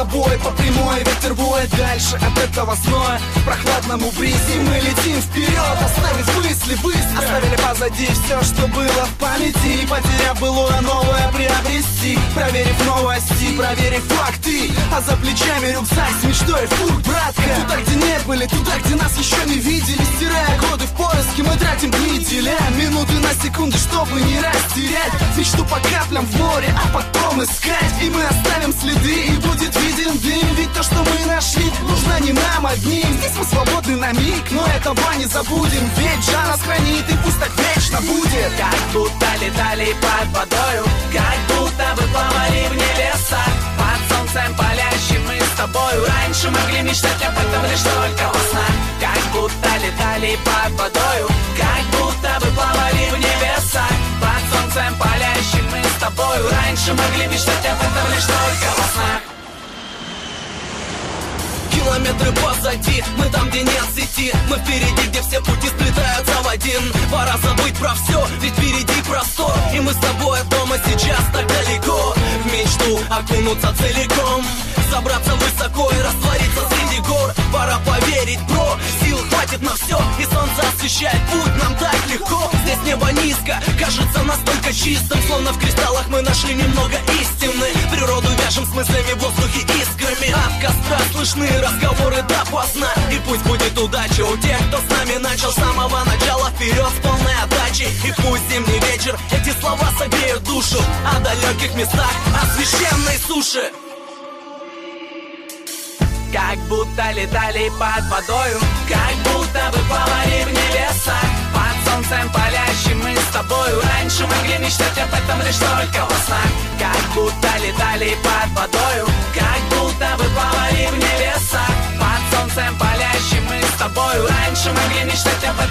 тобой по прямой Ветер воет дальше от этого зноя Прохладному бризе мы летим вперед. Оставив мысли быстро. Оставили позади все, что было в памяти. Потеряв былое новое приобрести. Проверив новости, проверив факты. А за плечами рюкзак с мечтой путь, братка Туда, где не были, туда, где нас еще не видели. Стирая годы в поиске, мы тратим дни, деля. Минуты на секунды, чтобы не растерять. Мечту по каплям в море, а потом искать одним Здесь мы свободны на миг, но этого не забудем. Ведь Джа нас хранит, и пусть так вечно будет. Как будто летали под водою Как будто бы плавали в небесах. Под солнцем палящим мы с тобою. Раньше могли мечтать об этом лишь только во снах. Как будто летали под водою Как будто бы плавали в небесах. Под солнцем палящим мы с тобою. Раньше могли мечтать об этом лишь только Километры позади, мы там, где нет сети Мы впереди, где все пути сплетаются в один. Пора забыть про все, ведь впереди простор. И мы с тобой дома сейчас так далеко. В мечту окунуться целиком. Забраться высоко и раствориться среди гор. Пора поверить, бро, сил хватит на все Освещает путь нам так легко. Здесь небо низко, кажется настолько чистым Словно в кристаллах мы нашли немного истины. Природу вяжем с мыслями в воздухе искрами. От костра слышны разговоры допоздна. И пусть будет удача у тех, кто с нами начал с самого начала. Вперед с полной отдачей И пусть зимний вечер эти слова согреют душу. О далеких местах, о священной суше. Как будто летали под водою Как будто бы плавали лишь только во снах. Как будто летали под водою Как будто бы плавали в небесах. Под солнцем палящим мы с тобою. Раньше могли мечтать об этом